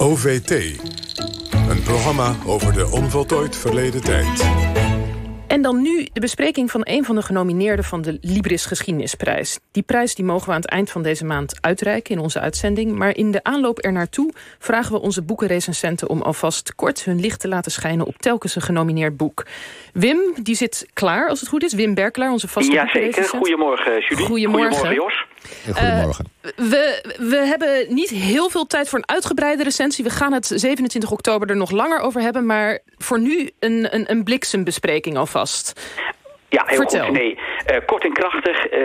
OVT. Een programma over de onvoltooid verleden tijd. En dan nu de bespreking van een van de genomineerden van de Libris Geschiedenisprijs. Die prijs die mogen we aan het eind van deze maand uitreiken in onze uitzending. Maar in de aanloop er naartoe vragen we onze boekenrecensenten om alvast kort hun licht te laten schijnen op telkens een genomineerd boek. Wim, die zit klaar als het goed is. Wim Berkelaar, onze vaste Ja, zeker. Goedemorgen, Julie. Goedemorgen. Goedemorgen, Jos. Goedemorgen. Uh, we, we hebben niet heel veel tijd voor een uitgebreide recensie. We gaan het 27 oktober er nog langer over hebben. Maar voor nu een, een, een bliksembespreking alvast. Ja, heel Vertel. goed. Nee, uh, kort en krachtig. Uh,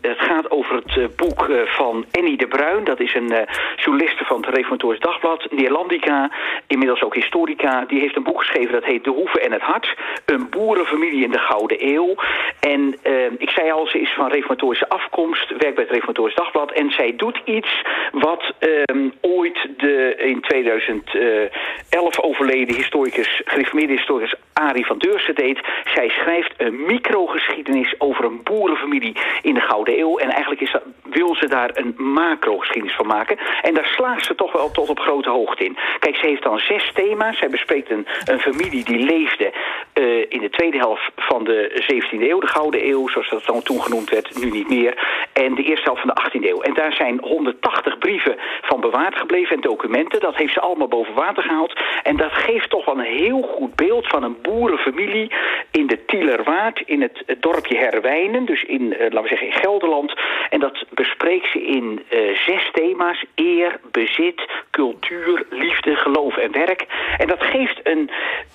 het gaat over het uh, boek van Annie de Bruin. Dat is een journaliste van het Reformatorisch Dagblad. Neerlandica, inmiddels ook historica. Die heeft een boek geschreven dat heet De Hoeve en het Hart. Een boerenfamilie in de Gouden Eeuw. En ik zei al, ze is van reformatorische afkomst. Werkt bij het Reformatorisch Dagblad. En zij doet iets wat ehm, ooit de in 2011 overleden historicus, gereformeerde historicus Arie van Deursen deed. Zij schrijft een microgeschiedenis over een boerenfamilie in de Gouden Eeuw. En eigenlijk is wil ze daar een macrogeschiedenis van maken. En daar slaagt ze toch wel tot op grote hoogte in. Kijk, ze heeft dan zes thema's. Zij bespreekt een, een familie die leefde uh, in de tweede helft van de 17e eeuw. De Gouden Eeuw, zoals dat dan toen genoemd werd, nu niet meer. En de eerste helft van de 18e eeuw. En daar zijn 180 brieven van bewaard gebleven en documenten. Dat heeft ze allemaal boven water gehaald. En dat geeft toch wel een heel goed beeld van een boerenfamilie in de Tielerwaard, in het, dorpje Herwijnen, dus in, uh, laten we zeggen, in Gelderland. En dat bespreekt ze in uh, zes thema's. Eer, bezit, cultuur, liefde, geloof en werk. En dat geeft een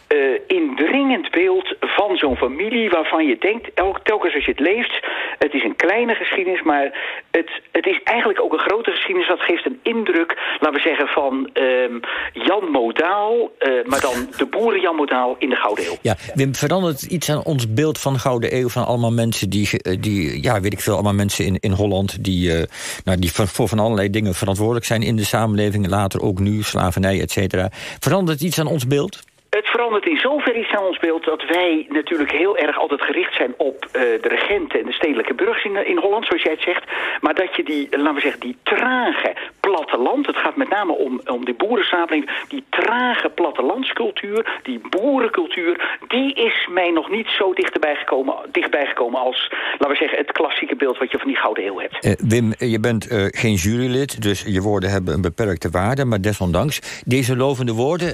uh, indringend beeld van zo'n familie waarvan je denkt, elk, telkens als je het leest, het is een kleine geschiedenis, maar het, het is eigenlijk ook een grote geschiedenis. Dat geeft een indruk, laten we zeggen, van um, Jan Modaal, maar dan de boeren Jan Modaal in de Gouden Eeuw. Ja, Wim, verandert iets aan ons beeld van Gouden Eeuw... van allemaal mensen die, die ja, weet ik veel, allemaal mensen in, in Holland... die, uh, nou, die voor van allerlei dingen verantwoordelijk zijn in de samenleving... later ook nu, slavernij, et cetera. Verandert iets aan ons beeld? Het verandert in zover iets aan ons beeld dat wij natuurlijk heel erg altijd gericht zijn op uh, de regenten en de stedelijke burgers in, in Holland, zoals jij het zegt. Maar dat je die, laten we zeggen, die trage platteland, het gaat met name om, om die boerensamenleving, die trage plattelandscultuur, die boerencultuur, die is mij nog niet zo dichterbij gekomen, dichtbij gekomen als, laten we zeggen, het klassieke beeld wat je van die Gouden Eeuw hebt. Uh, Wim, je bent geen jurylid, dus je woorden hebben een beperkte waarde, maar desondanks, deze lovende woorden,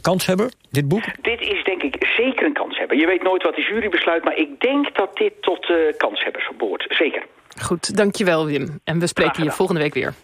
kanshebber? Dit boek? Dit is denk ik zeker een kanshebber. Je weet nooit wat de jury besluit, maar ik denk dat dit tot uh, kanshebbers behoort. Zeker. Goed, dankjewel Wim. En we spreken je volgende week weer.